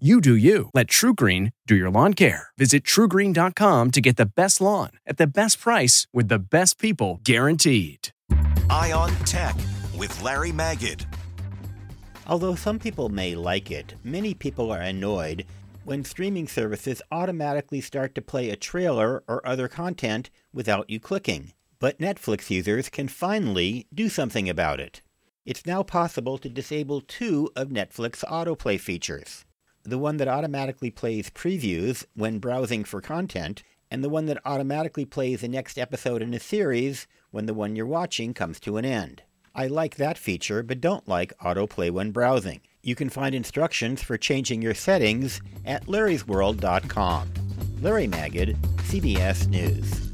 You do you. Let TruGreen do your lawn care. Visit trugreen.com to get the best lawn at the best price with the best people guaranteed. Eye on Tech with Larry Magid. Although some people may like it, many people are annoyed when streaming services automatically start to play a trailer or other content without you clicking. But Netflix users can finally do something about it. It's now possible to disable two of Netflix autoplay features the one that automatically plays previews when browsing for content, and the one that automatically plays the next episode in a series when the one you're watching comes to an end. I like that feature, but don't like autoplay when browsing. You can find instructions for changing your settings at larrysworld.com. Larry Magid, CBS News.